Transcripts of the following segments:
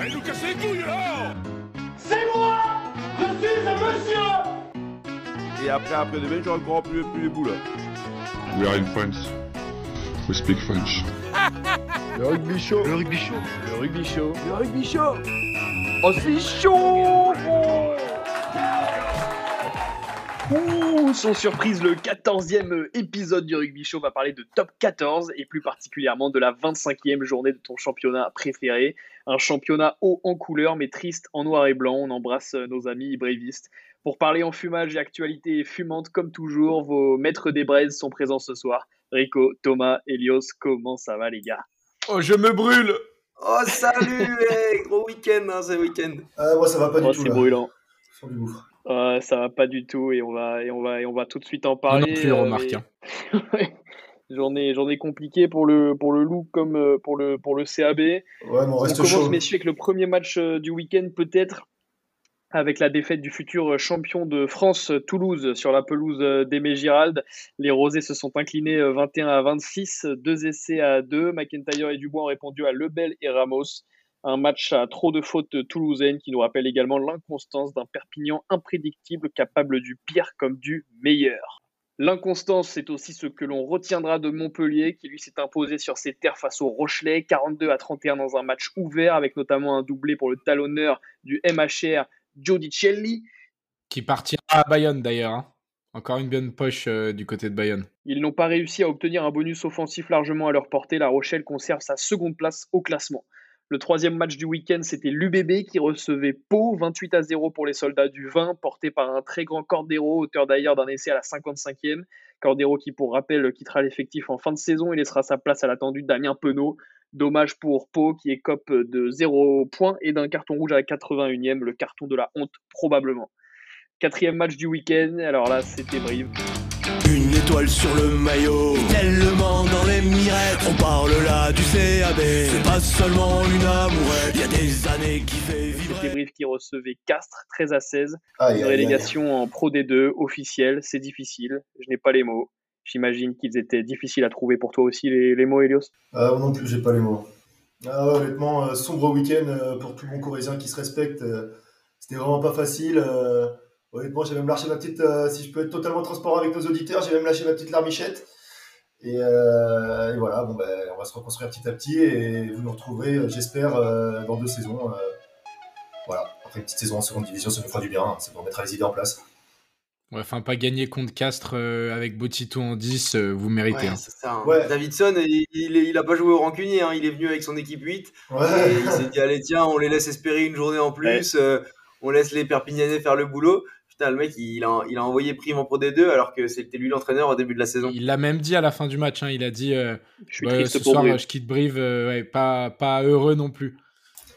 Allez nous casser les couilles là C'est moi Je suis un monsieur Et après, après demain, je encore plus, plus les boules. We are in France. We speak French. Le rugby chaud. Le rugby chaud. Le rugby chaud. Le rugby chaud. Oh, c'est chaud Ouh, sans surprise, le 14e épisode du Rugby Show va parler de top 14 et plus particulièrement de la 25e journée de ton championnat préféré. Un championnat haut en couleur mais triste en noir et blanc. On embrasse nos amis brévistes. Pour parler en fumage et actualité fumante comme toujours, vos maîtres des braises sont présents ce soir. Rico, Thomas, Elios, comment ça va les gars? Oh, je me brûle Oh, salut hey, Gros week-end, hein, c'est week-end. Euh, moi, ça va pas oh, du tout. C'est brûlant. Sur du gouffre. Euh, ça va pas du tout et on va et on va et on va tout de suite en parler. non plus, euh, remarque, hein. mais- journée journée compliquée pour le pour le loup comme euh, pour le pour le CAB. Ouais, mais on On reste commence chaud. messieurs avec le premier match euh, du week-end peut-être avec la défaite du futur champion de France euh, Toulouse sur la pelouse euh, d'Aimé Girald. Les Rosés se sont inclinés euh, 21 à 26, deux essais à deux. McIntyre et Dubois ont répondu à Lebel et Ramos. Un match à trop de fautes toulousaines qui nous rappelle également l'inconstance d'un Perpignan imprédictible capable du pire comme du meilleur. L'inconstance, c'est aussi ce que l'on retiendra de Montpellier, qui lui s'est imposé sur ses terres face au Rochelet, 42 à 31 dans un match ouvert, avec notamment un doublé pour le talonneur du MHR, Giodicelli. Qui partira à Bayonne d'ailleurs. hein. Encore une bonne poche euh, du côté de Bayonne. Ils n'ont pas réussi à obtenir un bonus offensif largement à leur portée. La Rochelle conserve sa seconde place au classement. Le troisième match du week-end, c'était l'UBB qui recevait Pau, 28 à 0 pour les soldats du 20, porté par un très grand Cordero, auteur d'ailleurs d'un essai à la 55e. Cordero qui, pour rappel, quittera l'effectif en fin de saison et laissera sa place à l'attendu Damien Penaud. Dommage pour Pau qui écope de 0 points et d'un carton rouge à la 81e, le carton de la honte probablement. Quatrième match du week-end, alors là c'était Brive. Une étoile sur le maillot, tellement dans les mirettes. On parle là du CAB, c'est pas seulement une amourette. Y a des années qui fait C'était vibrer. Brive qui recevait Castres 13 à 16. Aïe, Une aïe, aïe. relégation en Pro D2 officielle, c'est difficile. Je n'ai pas les mots. J'imagine qu'ils étaient difficiles à trouver pour toi aussi, les, les mots, Elios. Ah, moi non plus, j'ai pas les mots. Ah, ouais, honnêtement, euh, sombre week-end euh, pour tout bon Corésien qui se respecte. euh, C'était vraiment pas facile. Honnêtement, j'ai même lâché ma petite. euh, si je peux être totalement transparent avec nos auditeurs, j'ai même lâché ma petite larmichette. Et, euh, et voilà, bon, ben, on va se reconstruire petit à petit et vous nous retrouverez, euh, j'espère, euh, dans deux saisons. euh, voilà, après une petite saison en seconde division, ça nous fera du bien. hein, ça nous remettra les idées en place. Ouais, Enfin, pas gagner contre Castres euh, avec Botito en 10, euh, vous méritez. Ouais, hein. ça. hein. Ouais. Davidson, il, il, a pas joué au rancunier, hein. il est venu avec son équipe 8. Ouais. Et il s'est dit, allez, tiens, on les laisse espérer une journée en plus, euh, on laisse les Perpignanais faire le boulot. Putain, le mec, il a, il a envoyé Prime en Pro D2 alors que c'était lui l'entraîneur au début de la saison. Il l'a même dit à la fin du match. hein, il a dit euh, Je suis Ouais, triste ce pour soir, Brive. je quitte Brive, euh, ouais, pas, pas heureux non plus.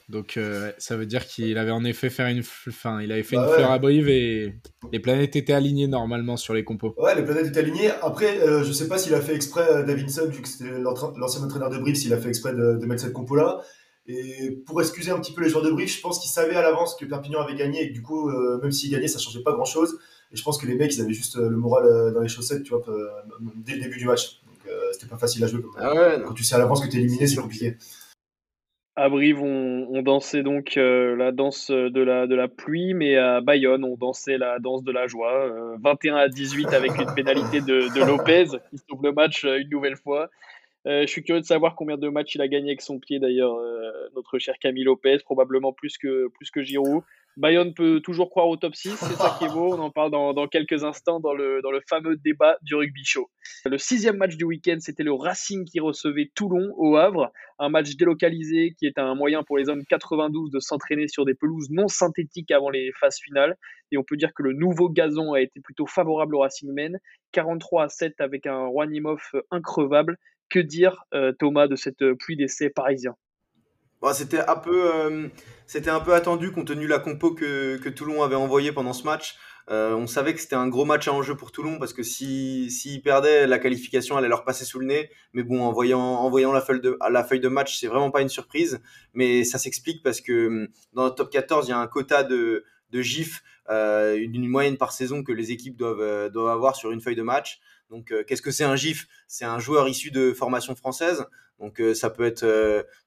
Donc, euh, ça veut dire qu'il avait en effet fait une, f- enfin, il avait fait Bah une ouais. fleur à Brive et les planètes étaient alignées normalement sur les compos. Ouais, les planètes étaient alignées. Après, euh, je sais pas s'il a fait exprès, euh, Davinson, vu que c'était l'ancien entraîneur de Brive, s'il a fait exprès de, de mettre cette compo-là. Et pour excuser un petit peu les joueurs de Brive, je pense qu'ils savaient à l'avance que Perpignan avait gagné et que du coup, euh, même s'ils gagnaient, ça changeait pas grand-chose. Et je pense que les mecs, ils avaient juste euh, le moral euh, dans les chaussettes, tu vois, dès le début du match. Donc, euh, c'était pas facile à jouer. Comme, Ah ouais. Quand tu sais à l'avance que t'es éliminé, c'est compliqué. À Brive, on, on dansait donc euh, la danse de la, de la pluie, mais à Bayonne, on dansait la danse de la joie. euh, 21 à 18 avec une pénalité de, de Lopez qui sauve le match euh, une nouvelle fois. Euh, je suis curieux de savoir combien de matchs il a gagné avec son pied d'ailleurs, euh, notre cher Camille Lopez, probablement plus que, plus que Giroud. Bayonne peut toujours croire au top 6, c'est ça qui est beau. On en parle dans, dans quelques instants dans le, dans le fameux débat du rugby show. Le sixième match du week-end, c'était le Racing qui recevait Toulon au Havre. Un match délocalisé qui est un moyen pour les hommes 92 de s'entraîner sur des pelouses non synthétiques avant les phases finales. Et on peut dire que le nouveau gazon a été plutôt favorable au Racing Men. 43 à 7 avec un Rouanimov increvable. Que dire, euh, Thomas, de cette pluie d'essais parisien Bon, c'était un peu, euh, c'était un peu attendu compte tenu la compo que, Toulon avait envoyée pendant ce match. Euh, on savait que c'était un gros match à enjeu pour Toulon parce que si s'ils perdaient, la qualification allait leur passer sous le nez. Mais bon, en voyant, en voyant la feuille de, la feuille de match, c'est vraiment pas une surprise. Mais ça s'explique parce que hum, dans le top 14, il y a un quota de, de gifs, euh, d'une moyenne par saison que les équipes doivent, euh, doivent avoir sur une feuille de match. Donc, euh, qu'est-ce que c'est un GIF? C'est un joueur issu de formation française. Donc, ça peut être,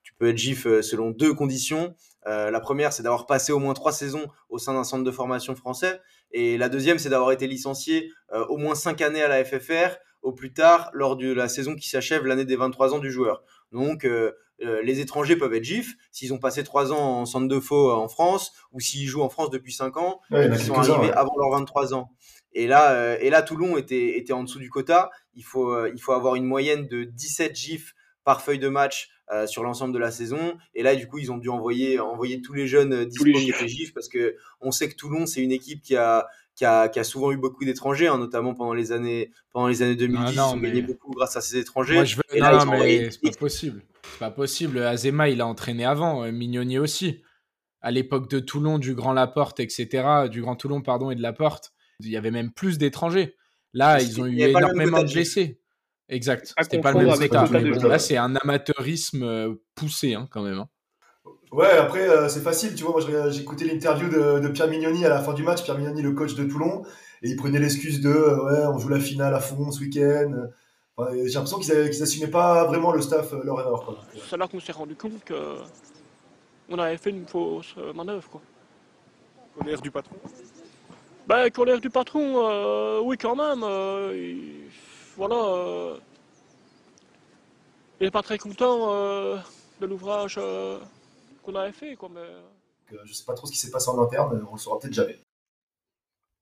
tu peux être GIF selon deux conditions. La première, c'est d'avoir passé au moins trois saisons au sein d'un centre de formation français. Et la deuxième, c'est d'avoir été licencié au moins cinq années à la FFR, au plus tard lors de la saison qui s'achève l'année des 23 ans du joueur. Donc, euh, euh, les étrangers peuvent être GIF s'ils ont passé trois ans en centre de faux en France ou s'ils jouent en France depuis cinq ans Ouais, et qu'ils sont arrivés ouais. avant leurs 23 ans. Et là, euh, et là Toulon était, était en dessous du quota. Il faut, euh, il faut avoir une moyenne de 17 GIFs par feuille de match euh, sur l'ensemble de la saison. Et là, du coup, ils ont dû envoyer, envoyer tous les jeunes euh, disponibles GIFs. des GIFs parce que on sait que Toulon, c'est une équipe qui a, qui a, qui a souvent eu beaucoup d'étrangers, hein, notamment pendant les années, pendant les années 2010. Ah non, ils ont mais- gagné beaucoup grâce à ces étrangers. Moi, je veux... Et là, non, envoyé- mais c'est pas possible. C'est pas possible. Azema, il a entraîné avant. euh, Mignoni aussi. À l'époque de Toulon, du Grand Laporte, etc. Du Grand Toulon, pardon, et de Laporte, il y avait même plus d'étrangers. Là, Parce ils ont eu énormément de blessés. Exact. C'était pas le même avec Là, c'est un amateurisme euh, poussé, hein, quand même. hein. Ouais, après, euh, c'est facile, tu vois. Moi, j'ai écouté l'interview de, de Pierre Mignoni à la fin du match. Pierre Mignoni, le coach de Toulon, et il prenait l'excuse de euh, ouais, on joue la finale à fond ce week-end. Enfin, j'ai l'impression qu'ils qu'ils assumaient pas vraiment le staff euh, leur erreur. Quoi. C'est là qu'on s'est rendu compte que on avait fait une fausse manœuvre. Quoi. Colère du patron? Ben, colère du patron, euh, oui, quand même. euh, il- voilà. euh, il n'est pas très content euh, de l'ouvrage euh, qu'on avait fait. Quoi, mais... Donc, euh, je sais pas trop ce qui s'est passé en interne, on le saura peut-être jamais.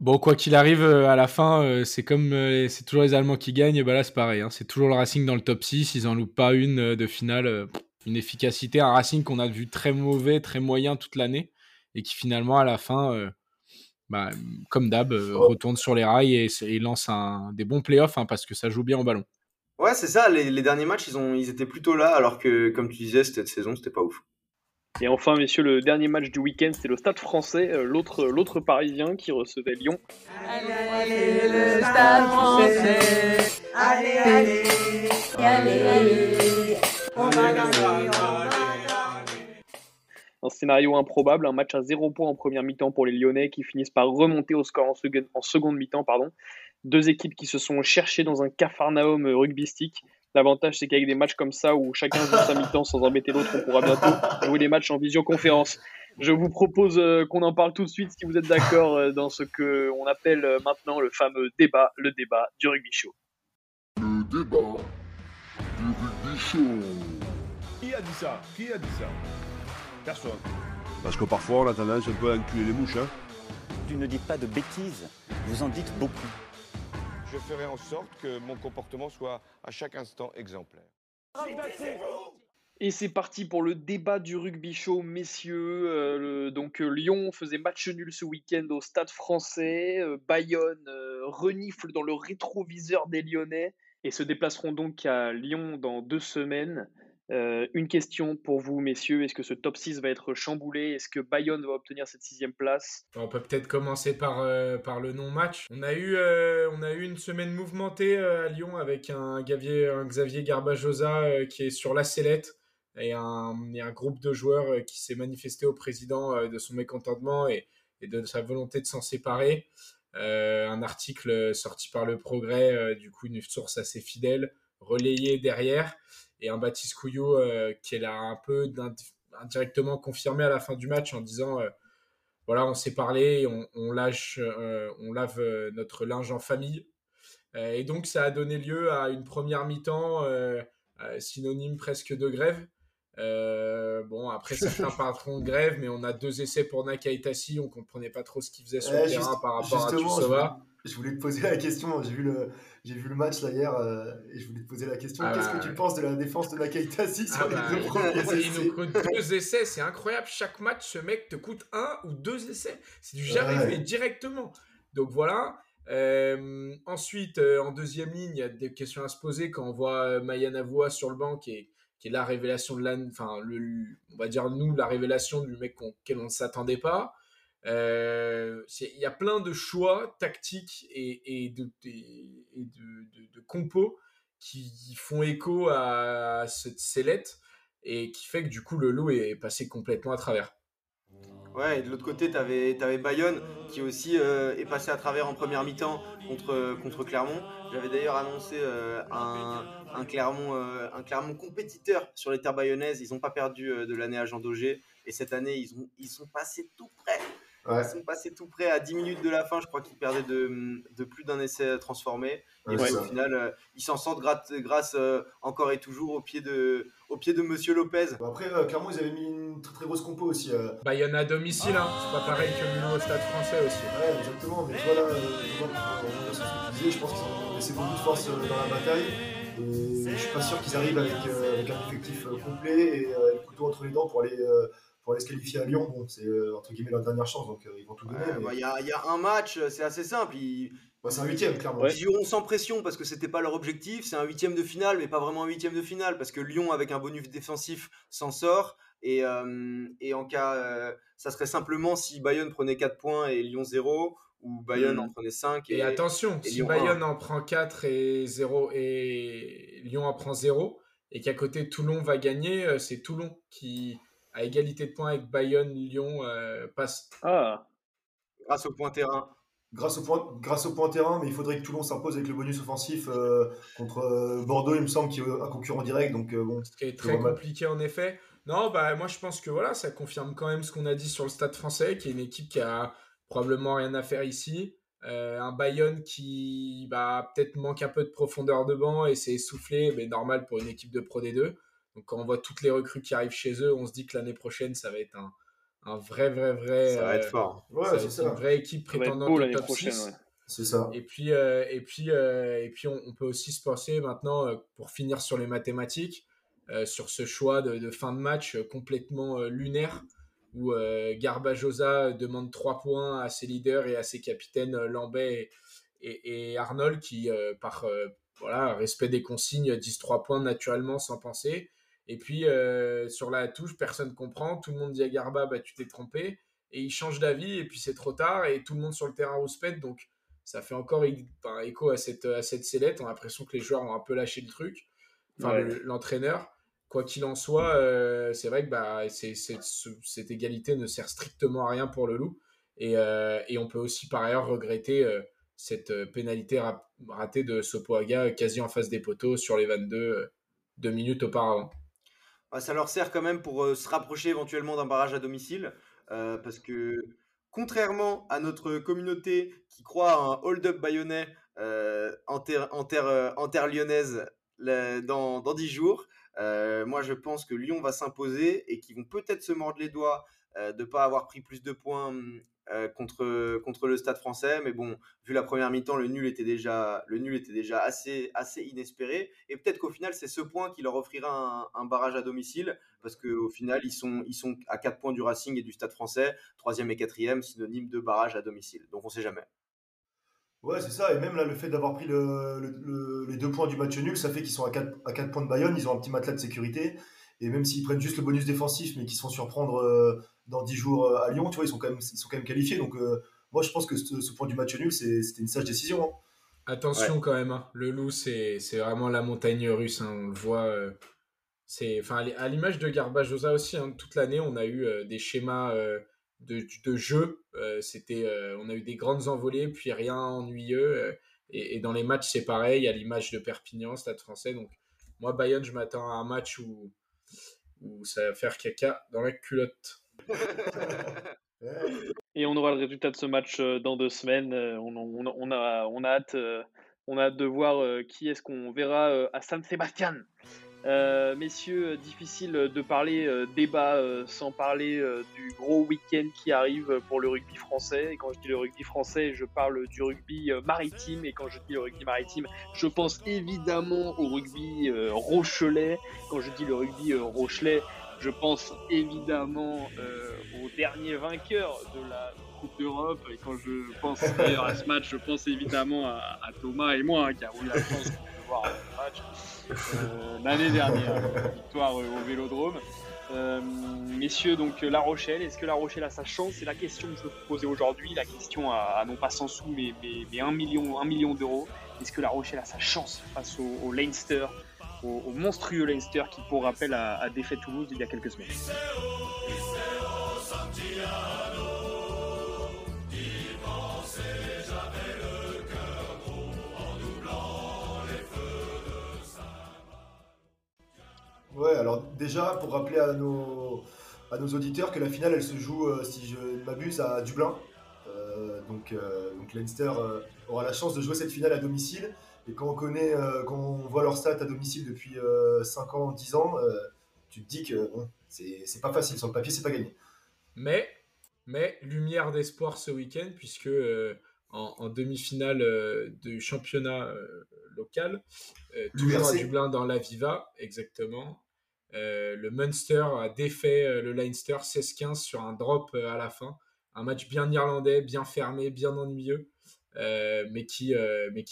Bon, quoi qu'il arrive, euh, à la fin, euh, c'est comme c'est toujours les Allemands qui gagnent. Bah là, c'est pareil. hein. C'est toujours le Racing dans le top 6. Ils en loupent pas une de finale. une efficacité, un Racing qu'on a vu très mauvais, très moyen toute l'année. Et qui finalement, à la fin, euh, bah, comme d'hab, euh, retourne sur les rails et, et lance un, des bons playoffs hein, parce que ça joue bien au ballon. Ouais, c'est ça. Les, les derniers matchs, ils, ont, ils étaient plutôt là, alors que, comme tu disais, cette saison, c'était pas ouf. Et enfin, messieurs, le dernier match du week-end, c'était le Stade français, euh, l'autre l'autre parisien qui recevait Lyon. Allez, allez, le stade français. Allez, allez, allez, allez. On va gagner, Un scénario improbable, un match à zéro point en première mi-temps pour les Lyonnais qui finissent par remonter au score en, second- en seconde mi-temps. Pardon. Deux équipes qui se sont cherchées dans un capharnaüm euh, rugbystique. L'avantage, c'est qu'avec des matchs comme ça où chacun joue sa mi-temps sans embêter l'autre, on pourra bientôt jouer les matchs en visioconférence. Je vous propose euh, qu'on en parle tout de suite si vous êtes d'accord euh, dans ce que on appelle euh, maintenant le fameux débat, le débat du rugby show. Le débat du rugby show. Qui a dit ça? Qui a dit ça? Personne. Parce que parfois, on a tendance un peu à enculer les mouches. Hein. Tu ne dites pas de bêtises, vous en dites beaucoup. Je ferai en sorte que mon comportement soit à chaque instant exemplaire. Et c'est parti pour le débat du rugby show, messieurs. Euh, donc euh, Lyon faisait match nul ce week-end au Stade Français. Euh, Bayonne renifle dans le rétroviseur des Lyonnais et se déplaceront donc à Lyon dans deux semaines. Euh, une question pour vous, messieurs. Est-ce que ce top 6 va être chamboulé? Est-ce que Bayonne va obtenir cette sixième place? On peut peut-être commencer par, euh, par le non-match. On, a eu, euh, on a eu une semaine mouvementée à Lyon avec un, Xavier Garbajosa qui est sur la sellette et un, et un groupe de joueurs qui s'est manifesté au président de son mécontentement et, et de sa volonté de s'en séparer. Un article sorti par le Progrès, du coup une source assez fidèle, relayé derrière, et un Baptiste Couillot qui l'a un peu indirectement confirmé à la fin du match en disant euh, voilà, on s'est parlé, on, on lâche, euh, on lave euh, notre linge en famille. Euh, et donc, ça a donné lieu à une première mi-temps euh, synonyme presque de grève. Bon, après, certains parleront de grève, mais on a deux essais pour Nakaitasi, on comprenait pas trop ce qu'il faisait sur le terrain par rapport à Tussova. Je voulais te poser la question. J'ai vu le, j'ai vu le match là hier euh, et je voulais te poser la question. Ah Qu'est-ce bah, que tu ouais. penses de la défense de Nakaitasi sur Ah les bah, deux premiers il essais? nous coûte deux essais, c'est incroyable. Chaque match, ce mec te coûte un ou deux essais. C'est du jamais Ouais. directement. Donc voilà. Euh, ensuite, euh, en deuxième ligne, il y a des questions à se poser quand on voit Maya Navoa sur le banc qui est, qui est la révélation de l'année, enfin, le, on va dire nous, la révélation du mec auquel on ne s'attendait pas. Euh, Il y a plein de choix tactiques et, de, compos qui font écho à cette sellette et qui fait que du coup le lot est passé complètement à travers. Ouais, et de l'autre côté, tu avais, Bayonne qui aussi euh, est passé à travers en première mi-temps contre, contre Clermont. J'avais d'ailleurs annoncé euh, un, Clermont, un Clermont compétiteur sur les terres bayonnaises. Ils n'ont pas perdu de l'année à Jean Daugé. Et cette année, ils, ont, ils sont passés tout près ils sont passés tout près à 10 minutes de la fin. Je crois qu'ils perdaient de, de, plus d'un essai transformé. Et au final, euh, ils s'en sortent grâce, euh, encore et toujours au pied de, au pied de Monsieur Lopez. Après, euh, clairement, ils avaient mis une très, très grosse compo aussi. Bayonne à domicile, hein. c'est pas pareil que le au stade français aussi. Ouais, exactement. Mais voilà, je pense qu'ils ont laissé beaucoup de force dans la bataille. Et je suis pas sûr qu'ils arrivent avec, avec, un effectif complet et le couteau entre les dents pour aller pour aller se qualifier à Lyon, bon, c'est euh, entre guillemets leur dernière chance, donc euh, ils vont tout donner. Bah, il y, a, un match, euh, c'est assez simple. Bah, c'est un huitième, clairement. Ils joueront sans pression parce que c'était pas leur objectif. C'est un huitième de finale, mais pas vraiment un huitième de finale parce que Lyon, avec un bonus défensif, s'en sort. Et, et en cas, ça serait simplement si Bayonne prenait 4 points et Lyon 0, ou Bayonne mm. en prenait 5. Et, attention, si Bayonne en prend 4 et 0 et Lyon en prend 0, et qu'à côté Toulon va gagner, c'est Toulon qui à égalité de points avec Bayonne, Lyon euh, passe. Ah. Grâce au point terrain. Grâce au point, grâce au point terrain, mais il faudrait que Toulon s'impose avec le bonus offensif euh, contre euh, Bordeaux, il me semble qu'il y a un concurrent direct. Donc, bon, ce qui est très compliqué en effet. Non, bah moi je pense que voilà, ça confirme quand même ce qu'on a dit sur le Stade français, qui est une équipe qui a probablement rien à faire ici. un Bayonne qui bah, peut-être manque un peu de profondeur de banc et s'est essoufflé, mais normal pour une équipe de Pro D2. Donc quand on voit toutes les recrues qui arrivent chez eux, on se dit que l'année prochaine, ça va être un, un vrai, vrai, vrai. Ça va être euh, fort. Ouais, c'est ça. Une vraie équipe prétendante au top 6. C'est ça. Et puis, euh, et puis, euh, et puis on, peut aussi se penser maintenant, pour finir sur les mathématiques, sur ce choix de, de, fin de match complètement lunaire, où Garbajosa demande 3 points à ses leaders et à ses capitaines Lambet et, et, Arnold, qui, par voilà, respect des consignes, disent 3 points naturellement sans penser. Et puis, euh, sur la touche, personne comprend. Tout le monde dit à Garba, bah, tu t'es trompé. Et il change d'avis, et puis c'est trop tard, et tout le monde sur le terrain rouspète. Donc, ça fait encore écho à cette, à cette sellette. On a l'impression que les joueurs ont un peu lâché le truc. Enfin, l'entraîneur. Quoi qu'il en soit, euh, c'est vrai que bah, cette égalité ne sert strictement à rien pour le loup. Et, euh, et on peut aussi par ailleurs regretter cette pénalité ratée de Sopoaga quasi en face des poteaux sur les 22 deux minutes auparavant. Bah, ça leur sert quand même pour euh, se rapprocher éventuellement d'un barrage à domicile, euh, parce que contrairement à notre communauté qui croit à un hold-up bayonnais euh, en, terre, terre lyonnaise dans, dans 10 jours, moi je pense que Lyon va s'imposer et qu'ils vont peut-être se mordre les doigts de ne pas avoir pris plus de points euh, contre contre le Stade Français, mais bon, vu la première mi-temps, le nul était déjà le nul était déjà assez assez inespéré, et peut-être qu'au final c'est ce point qui leur offrira un, barrage à domicile, parce qu'au final ils sont ils sont à 4 points du Racing et du Stade Français, troisième et quatrième, synonyme de barrage à domicile. Donc on sait jamais. Ouais, c'est ça. Et même là, le fait d'avoir pris le, les deux points du match nul, ça fait qu'ils sont à 4, à 4 points de Bayonne. Ils ont un petit matelas de sécurité. Et même s'ils prennent juste le bonus défensif, mais qu'ils se font surprendre euh, dans 10 jours euh, à Lyon, tu vois, ils sont quand même, ils sont quand même qualifiés. Donc, euh, moi, je pense que ce, point du match nul, c'était une sage décision. Hein. Attention quand même, hein. le loup, c'est vraiment la montagne russe. Hein. On le voit. c'est enfin à l'image de Garbajosa aussi. toute l'année, on a eu des schémas de, de jeu. C'était, on a eu des grandes envolées, puis rien ennuyeux. Et, et, dans les matchs, c'est pareil. À l'image de Perpignan, Stade Français. Donc moi, Bayonne, je m'attends à un match où où ça va faire caca dans la culotte. Et on aura le résultat de ce match euh, dans deux semaines. Euh, on a, on a hâte, euh, on a hâte de voir qui est-ce qu'on verra à San Sebastian. Euh, messieurs, difficile de parler euh, débat euh, sans parler du gros week-end qui arrive pour le rugby français. Et quand je dis le rugby français, je parle du rugby maritime. Et quand je dis le rugby maritime, je pense évidemment au rugby rochelais. Quand je dis le rugby rochelais, je pense évidemment au dernier vainqueur de la Coupe d'Europe. Et quand je pense d'ailleurs à ce match, je pense évidemment à, Thomas et moi, hein, qui a eu la chance voir le match. Euh, l'année dernière. Victoire au Vélodrome. Euh, messieurs, donc La Rochelle, est-ce que La Rochelle a sa chance? C'est la question que je veux vous poser aujourd'hui, la question à, non pas 100 sous, mais, mais, 1 million, 1 million d'euros. Est-ce que La Rochelle a sa chance face au, Leinster, au, monstrueux Leinster qui, pour rappel, a, a défait Toulouse il y a quelques semaines? Ouais, alors déjà, pour rappeler à nos, à nos auditeurs que la finale, elle se joue, euh, si je ne m'abuse, à Dublin. Euh, donc, euh, donc Leinster aura la chance de jouer cette finale à domicile. Et quand on connaît, quand on voit leur stats à domicile depuis euh, 5 ans, 10 ans, tu te dis que bon, c'est pas facile. Sur le papier, c'est pas gagné. Mais, mais lumière d'espoir ce week-end, puisque en, en demi-finale euh, du championnat euh, local, euh, toujours à. Dublin dans la Viva, exactement, euh, le Munster a défait euh, le Leinster 16-15 sur un drop euh, à la fin. Un match bien irlandais, bien fermé, bien ennuyeux, mais, qui,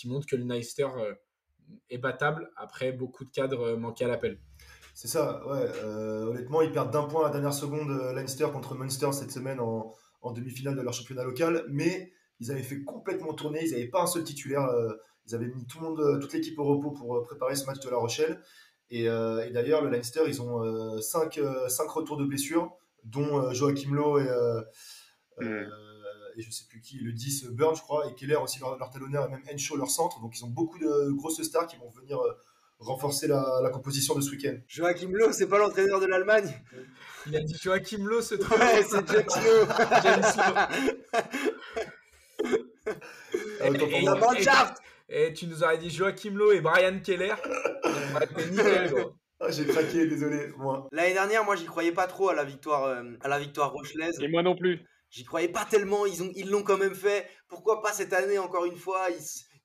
montre que le Leinster est battable après beaucoup de cadres manqués à l'appel. C'est ça, ouais. honnêtement, ils perdent d'un point à la dernière seconde Leinster contre Munster cette semaine en, demi-finale de leur championnat local, mais ils avaient fait complètement tourner, ils n'avaient pas un seul titulaire, ils avaient mis tout le monde, toute l'équipe au repos pour préparer ce match de La Rochelle. Et, euh, et d'ailleurs, le Leinster, ils ont 5 retours de blessures, dont euh, Joachim Lowe et, euh, euh, et je sais plus qui, le 10 Burn, je crois, et Keller aussi leur, leur talonneur, et même Henshaw leur centre. Donc ils ont beaucoup de grosses stars qui vont venir euh, renforcer la, la composition de ce week-end. Joachim Löw, c'est pas l'entraîneur de l'Allemagne? Il a dit Joachim Lowe ce truc. Ouais, c'est Jack Lowe. James Lowe. Et- Mannschaft Et tu nous aurais dit Joachim Lowe et Brian Keller. Nickel, gros. Ah, J'ai craqué, désolé, moi. L'année dernière, moi, j'y croyais pas trop à la victoire, euh, à la victoire rochelaise. Et moi non plus. J'y croyais pas tellement. Ils ont, ils l'ont quand même fait. Pourquoi pas cette année encore une fois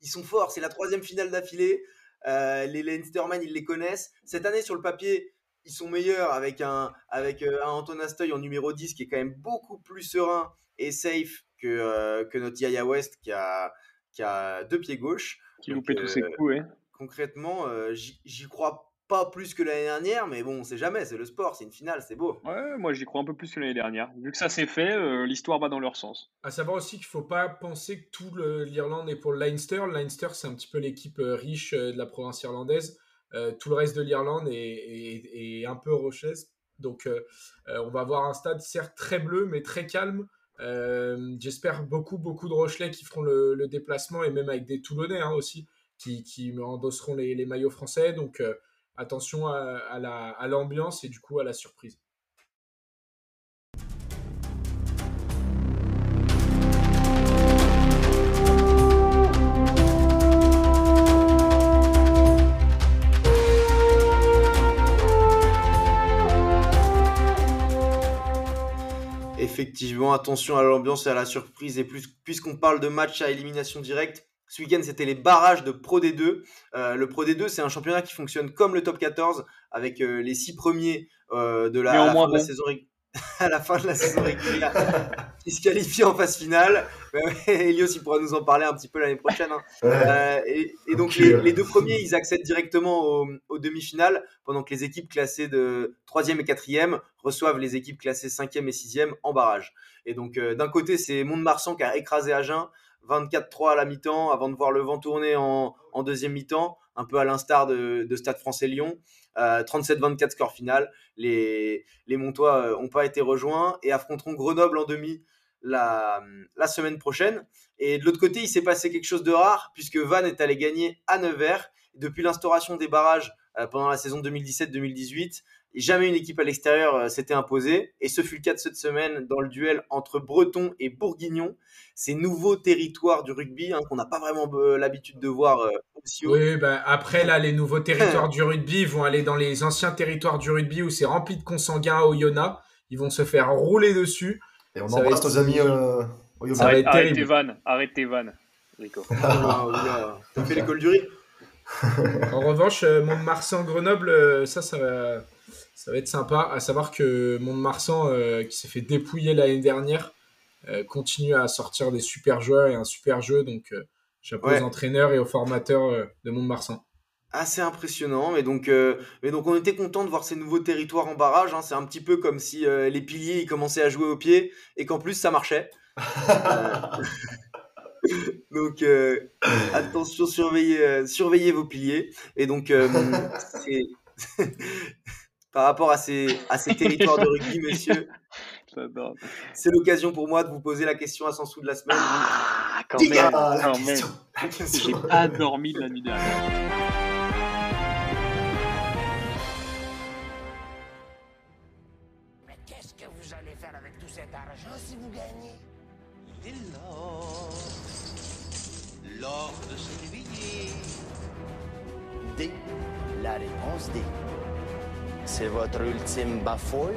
Ils, sont forts. C'est la troisième finale d'affilée. Euh, les Leinstermen, ils les connaissent. Cette année, sur le papier, ils sont meilleurs avec un, avec euh, un Anton Astoy en numéro 10 qui est quand même beaucoup plus serein et safe que, euh, que notre Yaya West qui a, qui a deux pieds gauche. Qui Donc, loupait tous ses euh, coups, ouais. Concrètement, euh, j'y crois pas plus que l'année dernière, mais bon, on sait jamais. C'est le sport, c'est une finale, c'est beau. Ouais, moi j'y crois un peu plus que l'année dernière. Vu que ça s'est fait, euh, l'histoire va dans leur sens. À savoir aussi qu'il faut pas penser que tout l'Irlande est pour le Leinster. Le Leinster, c'est un petit peu l'équipe euh, riche euh, de la province irlandaise. Euh, tout le reste de l'Irlande est, est- est un peu rocheuse. Donc, euh, euh, on va avoir un stade certes très bleu, mais très calme. Euh, J'espère beaucoup, beaucoup de Rochelais qui feront le, déplacement et même avec des Toulonnais hein, aussi qui, qui endosseront les, maillots français. Donc, euh, attention à, à l'ambiance et du coup à la surprise. Effectivement, attention à l'ambiance et à la surprise. Et plus, puisqu'on parle de match à élimination directe, ce week-end, c'était les barrages de Pro D2. Euh, le Pro D2, c'est un championnat qui fonctionne comme le top 14, avec euh, les six premiers euh, de la, fin de la saison rég- à la fin de la saison régulière qui se qualifient en phase finale. Ouais, Elios, il pourra nous en parler un petit peu l'année prochaine. hein. Euh, et, et donc, les, les deux premiers, ils accèdent directement aux, aux demi-finales, pendant que les équipes classées de 3e et 4e reçoivent les équipes classées 5e et 6e en barrage. Et donc, euh, d'un côté, c'est Mont-de-Marsan qui a écrasé Agen, 24-3 à la mi-temps, avant de voir le vent tourner en, en deuxième mi-temps, un peu à l'instar de, de Stade français Lyon. Euh, 37-24 score final. Les, Montois n'ont pas été rejoints et affronteront Grenoble en demi la, la semaine prochaine. Et de l'autre côté, il s'est passé quelque chose de rare, puisque Vannes est allé gagner à Nevers. Depuis l'instauration des barrages euh, pendant la saison 2017-2018, jamais une équipe à l'extérieur euh, s'était imposée. Et ce fut le cas de cette semaine dans le duel entre Breton et Bourguignon. Ces nouveaux territoires du rugby hein, qu'on n'a pas vraiment euh, l'habitude de voir euh, aussi haut. Oui, bah, après, là, les nouveaux territoires du rugby vont aller dans les anciens territoires du rugby où c'est rempli de consanguins au Yona. Ils vont se faire rouler dessus. Et on Ça embrasse nos amis euh, au va Arrête, tes vannes, arrête tes vannes, Rico. Ah. T'as fait l'école du riz En revanche, euh, Mont-de-Marsan-Grenoble, ça, ça va, ça va être sympa. À savoir que Mont-de-Marsan, euh, qui s'est fait dépouiller l'année dernière, euh, continue à sortir des super joueurs et un super jeu. Donc, euh, chapeau Ouais. aux entraîneurs et aux formateurs euh, de Mont-de-Marsan. assez impressionnant. Mais donc, mais donc on était content de voir ces nouveaux territoires en barrage. hein. C'est un petit peu comme si les piliers ils commençaient à jouer au pied et qu'en plus ça marchait. Donc euh, attention, surveillez, euh, surveillez vos piliers. Et donc, euh, par rapport à ces, à ces territoires de rugby, monsieur, J'adore. C'est l'occasion pour moi de vous poser la question à 100 sous de la semaine. Ah, quand Diga, même, la quand question, même. la question. J'ai pas dormi de la nuit dernière. Mais qu'est-ce que vous allez faire avec tout cet argent si vous gagnez? Il est l'or. L'or de ce billet. D. La réponse D. C'est votre ultime bafouille?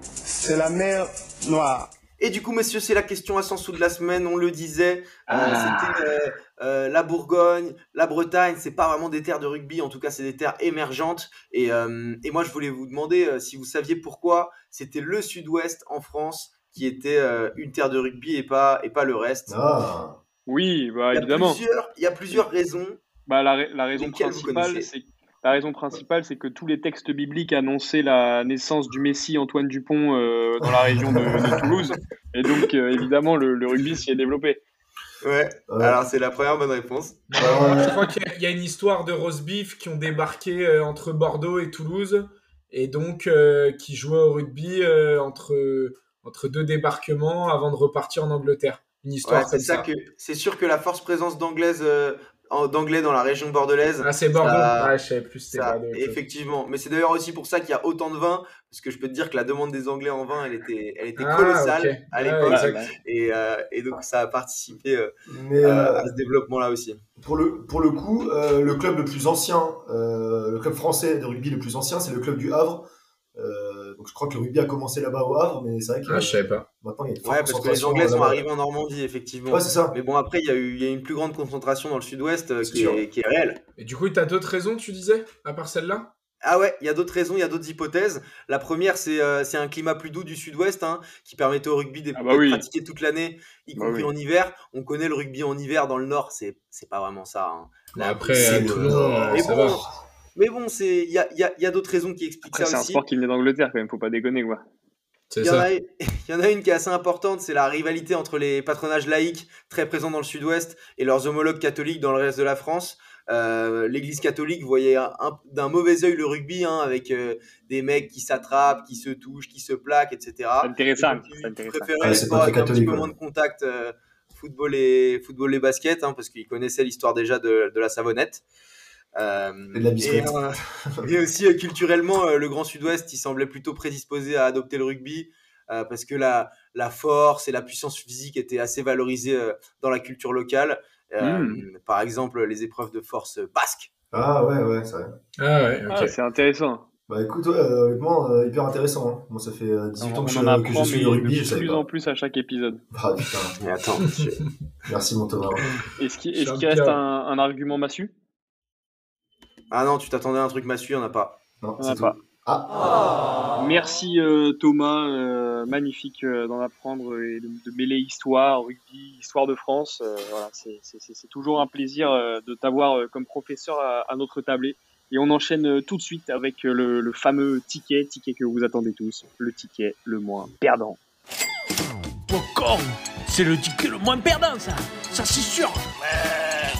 C'est la mer Noire. Et du coup, messieurs, c'est la question à 100 sous de la semaine. On le disait, euh, Ah. c'était euh, euh, la Bourgogne, la Bretagne. C'est pas vraiment des terres de rugby, en tout cas, c'est des terres émergentes. Et, euh, et moi, je voulais vous demander euh, si vous saviez pourquoi c'était le Sud-Ouest en France qui était euh, une terre de rugby et pas et pas le reste. Ah. Oui, bah, évidemment. il y a plusieurs raisons. Bah, la, ra- la raison principale, c'est la raison principale, c'est que tous les textes bibliques annonçaient la naissance du Messie Antoine Dupont euh, dans la région de, de Toulouse, et donc euh, évidemment le, le rugby s'y est développé. Ouais. Alors c'est la première bonne réponse. Je crois qu'il y a- il y, a une histoire de roast beef qui ont débarqué euh, entre Bordeaux et Toulouse et donc euh, qui jouaient au rugby euh, entre, entre deux débarquements avant de repartir en Angleterre. Une histoire Ouais, comme ça c'est sûr que la force présence d'anglaise euh, d'anglais dans la région bordelaise. Ah, c'est Bordeaux. ça- Ouais, je savais plus ça- Bordeaux, effectivement. Mais c'est d'ailleurs aussi pour ça qu'il y a autant de vin, parce que je peux te dire que la demande des Anglais en vin, elle était, elle était Ah, colossale à Ouais, l'époque. et, euh, et donc ça a participé euh, Mais, euh, à ce développement-là aussi. Pour le, pour le coup, euh, le club le plus ancien, euh, le club français de rugby le plus ancien, c'est le club du Havre. Euh, donc je crois que le rugby a commencé là-bas au Havre, mais c'est vrai que Ah, je savais pas. maintenant il y a Ouais, parce que les Anglais sont arrivés en Normandie, effectivement. Ouais, c'est ça. Mais bon, après, il y, a eu- il y a eu une plus grande concentration dans le sud-ouest euh, qui, est, qui est réelle. Et du coup, tu as d'autres raisons, tu disais, à part celle-là? Ah ouais, il y a d'autres raisons, il y a d'autres hypothèses. La première, c'est euh, un climat plus doux du sud-ouest hein, qui permettait au rugby d'être Ah bah oui. pratiqué toute l'année, y Bah compris oui. en hiver. On connaît le rugby en hiver dans le nord, c'est pas vraiment ça. hein. Bah, Là, après, c'est à le euh, mais ça bon, va. Mais bon, c'est il y a, il y a- il y a d'autres raisons qui expliquent Après, c'est ça un aussi. sport qui venait d'Angleterre quand même, faut pas déconner quoi. C'est Il y, en a, il y en a une qui est assez importante, c'est la rivalité entre les patronages laïcs très présents dans le sud-ouest et leurs homologues catholiques dans le reste de la France. Euh, L'Église catholique voyait un- un- d'un mauvais œil le rugby, hein, avec euh, des mecs qui s'attrapent, qui se touchent, qui se plaquent, etc. C'est intéressant, c'est ils préféraient Ouais, c'est avec un petit peu moins de contact, euh, football, et, football et basket, hein, parce qu'ils connaissaient l'histoire déjà de, de la savonnette. Euh, Et de la biscuite. euh, et aussi euh, culturellement, euh, le Grand Sud-Ouest, il semblait plutôt prédisposé à adopter le rugby euh, parce que la, la force et la puissance physique étaient assez valorisées euh, dans la culture locale. Euh, Mm. Par exemple, les épreuves de force basque. Ah ouais, ouais, c'est vrai. Ah ouais. Ah, c'est intéressant. Bah écoute, ouais, honnêtement, euh, hyper intéressant. Hein. Moi, ça fait euh, 18 ans que je, en que apprend, je suis le rugby, je de plus pas. en plus à chaque épisode. Ah putain, Mais attends, merci mon Thomas. Est-ce qu'il qu'il Champion. reste un, un argument massu? Ah non, tu t'attendais à un truc massu, il n'y en a pas. Non, On c'est tout. pas. Ah, Merci euh, Thomas, euh, magnifique euh, d'en apprendre et de, de mêler histoire, rugby, histoire de France. Euh, voilà, c'est- c'est c'est- c'est toujours un plaisir euh, de t'avoir euh, comme professeur à, à notre tablé. Et on enchaîne euh, tout de suite avec euh, le, le fameux ticket, ticket que vous attendez tous, le ticket le moins perdant. C'est le ticket le moins perdant, ça Ça, c'est sûr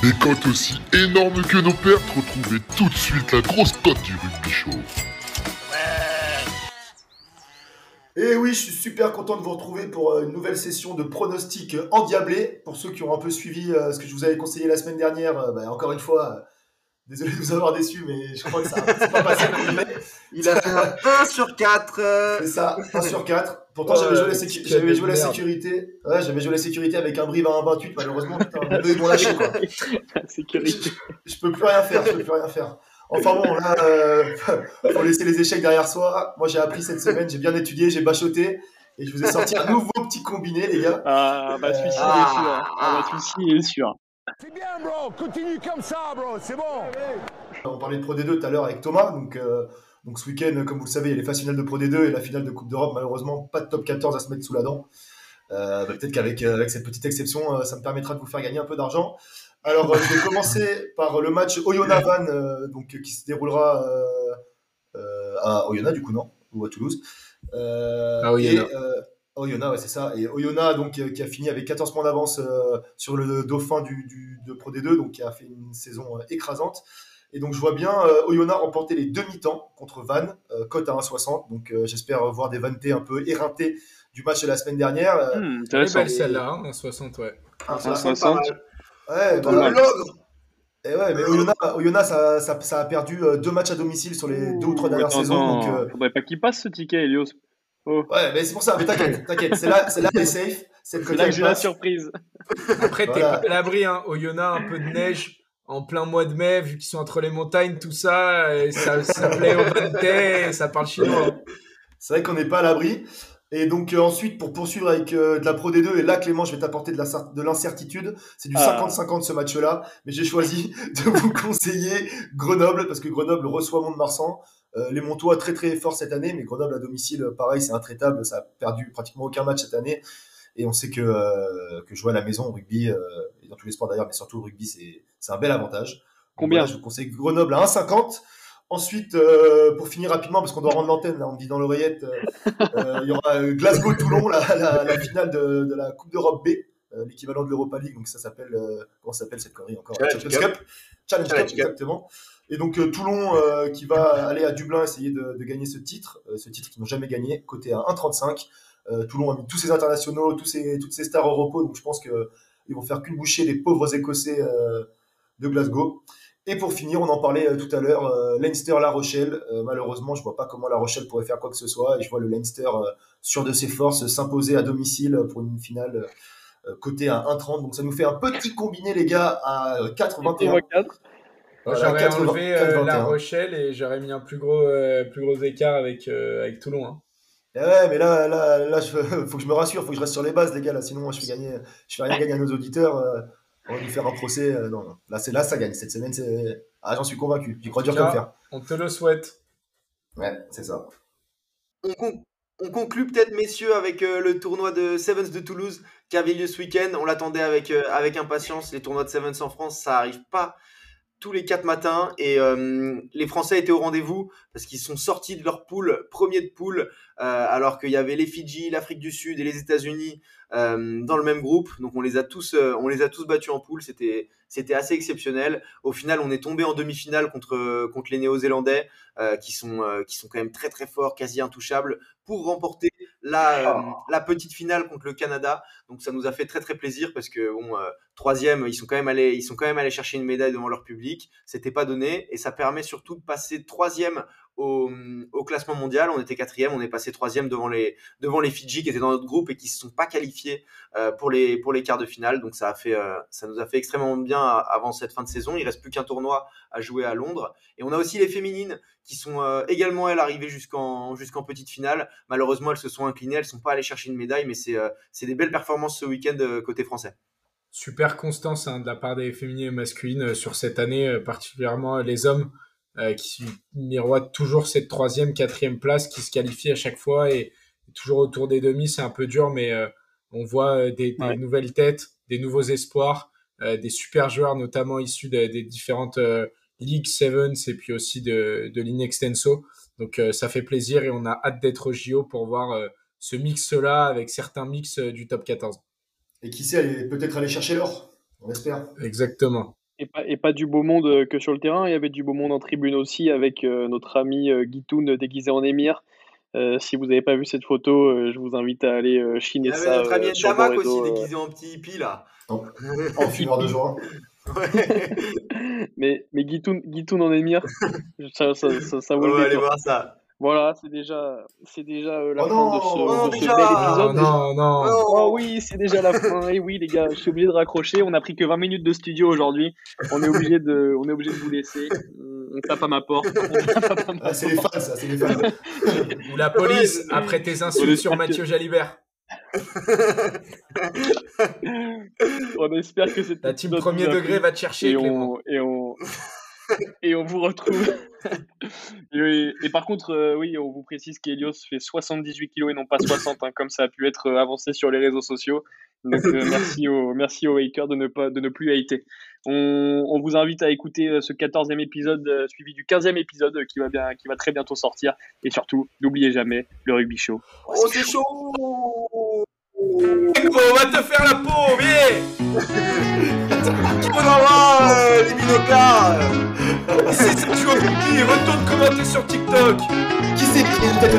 Des cotes aussi énormes que nos pertes, retrouvez tout de suite la grosse cote du rugby show. Et oui, je suis super content de vous retrouver pour euh, une nouvelle session de pronostics endiablés. Pour ceux qui ont un peu suivi euh, ce que je vous avais conseillé la semaine dernière, euh, bah, encore une fois, désolé de vous avoir déçu, mais je crois que ça c'est pas passé comme il a fait un 1 sur 4. C'est ça, 1 sur 4. Pourtant, Oh, j'avais joué, la, le sécu- petit j'avais joué la merde. sécurité. Ouais, j'avais joué la sécurité avec un brive à 1,28. Malheureusement, putain, ils m'ont lâché, quoi. La sécurité. Je peux plus rien faire, je peux plus rien faire. Enfin bon, là, euh, faut laisser les échecs derrière soi. Moi, j'ai appris cette semaine, j'ai bien étudié, j'ai bachoté. Et je vous ai sorti un nouveau petit combiné, les gars. Ah, bah celui-ci il est sûr. Ah, bah celui-ci il est sûr. C'est bien, bro. Continue comme ça, bro. C'est bon. On parlait de Pro D2 tout à l'heure avec Thomas. Donc, euh, donc ce week-end, comme vous le savez, il y a les phases finales de Pro D2 et la finale de Coupe d'Europe. Malheureusement, pas de top 14 à se mettre sous la dent. Euh, bah, Peut-être qu'avec euh, avec cette petite exception, euh, ça me permettra de vous faire gagner un peu d'argent. Alors, euh, je vais commencer par le match Oyonnax-Van, euh, donc, qui se déroulera euh, euh, à Oyonnax, du coup, non? Ou à Toulouse? Euh, et, euh, Oyonnax, ouais, c'est ça. Et Oyonnax, donc, qui a fini avec 14 points d'avance euh, sur le dauphin du, du- de Pro D2, donc qui a fait une saison euh, écrasante. Et donc, je vois bien euh, Oyonnax remporter les demi-temps contre Vannes, euh, cote à 1,60. Donc, euh, j'espère voir des vannetés un peu éreintés du match de la semaine dernière. Belle celle-là, hein, en 60, ouais. un 1,60. pas mal. Ouais, bah, l'ogre Et ouais, mais Oyonnax, Oyonnax, ça, ça, ça a perdu deux matchs à domicile sur les deux ou trois dernières saisons. Donc, attends, euh, Faudrait pas qu'il passe ce ticket, Elios. Oh. ouais, mais c'est pour ça. Mais t'inquiète, t'inquiète. C'est là, c'est là, est safe. C'est là que j'ai la surprise. Après, t'es Voilà. pas à l'abri, hein. Oyonnax, un peu de neige en plein mois de mai, vu qu'ils sont entre les montagnes, tout ça, et ça, ça plaît au et ça parle chinois. C'est vrai qu'on n'est pas à l'abri. Et donc euh, ensuite, pour poursuivre avec euh, de la Pro D2, et là Clément, je vais t'apporter de l'incertitude. C'est du Ah. 50-50 ce match-là, mais j'ai choisi de vous conseiller Grenoble parce que Grenoble reçoit Mont-de-Marsan. Euh, les Montois très très forts cette année, mais Grenoble à domicile, euh, pareil, c'est intraitable. Ça a perdu pratiquement aucun match cette année. Et on sait que, euh, que jouer à la maison au rugby, euh, et dans tous les sports d'ailleurs, mais surtout au rugby, c'est c'est un bel avantage. Donc Combien voilà, Je vous conseille Grenoble à 1,50. Ensuite, euh, pour finir rapidement, parce qu'on doit rendre l'antenne, on me dit dans l'oreillette, euh, euh, il y aura Glasgow-Toulon, la, la, la finale de, de la Coupe d'Europe B, euh, l'équivalent de l'Europa League. Donc ça s'appelle, comment s'appelle cette connerie encore? Challenge Cup. Cup. Challenge, Challenge Cup, Cup. exactement. Et donc Toulon qui va aller à Dublin essayer de, de gagner ce titre, ce titre qu'ils n'ont jamais gagné, côté à 1,35. Euh, Toulon a mis tous ses internationaux, tous ses, toutes ses stars au repos, donc je pense qu'ils vont faire qu'une bouchée les pauvres Écossais de Glasgow. Et pour finir, on en parlait euh, tout à l'heure, euh, Leinster-La Rochelle. Euh, malheureusement, je vois pas comment La Rochelle pourrait faire quoi que ce soit, et je vois le Leinster euh, sûr de ses forces s'imposer à domicile pour une finale euh, cotée à 1,30. Donc ça nous fait un petit combiné, les gars, à euh, 4,21. Voilà, J'aurais 4, enlevé 4, euh, La 21. Rochelle et j'aurais mis un plus gros, euh, plus gros écart avec, euh, avec Toulon. hein. Eh Ouais, mais là, là, là, je, faut que je me rassure, faut que je reste sur les bases, les gars. Là, sinon, moi, je fais gagner, je fais rien gagner à nos auditeurs. On va nous faire un procès. euh, non, non. Là, c'est là, ça gagne. Cette semaine, c'est. Ah, j'en suis convaincu. J'y crois dur comme fer. On te le souhaite. Ouais, c'est ça. On, con- on conclut peut-être, messieurs, avec euh, le tournoi de Sevens de Toulouse qui avait lieu ce week-end. On l'attendait avec, euh, avec impatience. Les tournois de Sevens en France, ça arrive pas tous les quatre matins. Et euh, les Français étaient au rendez-vous parce qu'ils sont sortis de leur poule, premier de poule, euh, alors qu'il y avait les Fidji, l'Afrique du Sud et les États-Unis euh, dans le même groupe. Donc on les a tous, on battus en poule. C'était, assez exceptionnel. Au final, on est tombé en demi-finale contre, les Néo-Zélandais qui sont, qui sont quand même très très forts, quasi intouchables, pour remporter la, euh, la petite finale contre le Canada. Donc ça nous a fait très très plaisir parce que bon, euh, troisième, ils sont quand même allés, ils sont quand même allés chercher une médaille devant leur public. C'était pas donné et ça permet surtout de passer troisième au, au classement mondial. On était quatrième, on est passé troisième devant les devant les Fidji qui étaient dans notre groupe et qui se sont pas qualifiés euh, pour les pour les quarts de finale. Donc ça a fait ça nous a fait extrêmement bien avant cette fin de saison. Il reste plus qu'un tournoi à jouer à Londres et on a aussi les féminines qui sont euh, également elles arrivées jusqu'en jusqu'en petite finale. Malheureusement, elles se sont inclinées, elles sont pas allées chercher une médaille, mais c'est euh, c'est des belles performances ce week-end euh, côté français. Super constance hein, de la part des féminines et masculines euh, sur cette année, euh, particulièrement les hommes euh, qui miroitent toujours cette troisième, quatrième place, qui se qualifient à chaque fois et, et toujours autour des demi. C'est un peu dur, mais euh, on voit euh, des, des Ouais. nouvelles têtes, des nouveaux espoirs, euh, des super joueurs, notamment issus de- des différentes euh, ligues Sevens et puis aussi de, de l'Inextenso. Donc euh, ça fait plaisir et on a hâte d'être au JO pour voir euh, ce mix-là avec certains mix euh, du top 14. Et qui sait, peut-être aller chercher l'or. On espère. Exactement. Et pas, et pas du beau monde que sur le terrain, il y avait du beau monde en tribune aussi avec euh, notre ami euh, Guitoun déguisé en émir. Euh, si vous n'avez pas vu cette photo, euh, je vous invite à aller euh, Il chiner y avait ça notre ami Damak aussi déguisé en petit hippie là. En, en fumeur de joint. mais mais Guitoun, Guitoun en émir, ça, ça, ça, ça vaut On va aller voir ça. Voilà, c'est déjà, c'est déjà euh, la Oh fin non, de ce, oh de ce déjà. bel épisode. non, non. Oh oui, c'est déjà la fin. Et oui, les gars, je suis obligé de raccrocher. On a pris que 20 minutes de studio aujourd'hui. On est obligé de, on est obligé de vous laisser. On tape à ma porte. Ah, c'est les fans, ça, c'est les fans. Ou la police, après tes insultes sur Mathieu Jalibert. On espère que cette La team premier degré va te chercher, et on, et on et on vous retrouve. et, et par contre, euh, oui, on vous précise qu'Elios fait 78 kilos et non pas 60, hein, comme ça a pu être euh, avancé sur les réseaux sociaux. Donc euh, merci aux merci aux haters de ne pas de ne plus hater. On, on vous invite à écouter ce 14e épisode euh, suivi du 15e épisode qui va bien qui va très bientôt sortir. Et surtout, n'oubliez jamais le rugby show. Oh c'est chaud On va te faire la peau, viens. On envoie euh, les binoclars C'est Sergio Rupi, retourne commenter sur TikTok. Qui c'est qui une tête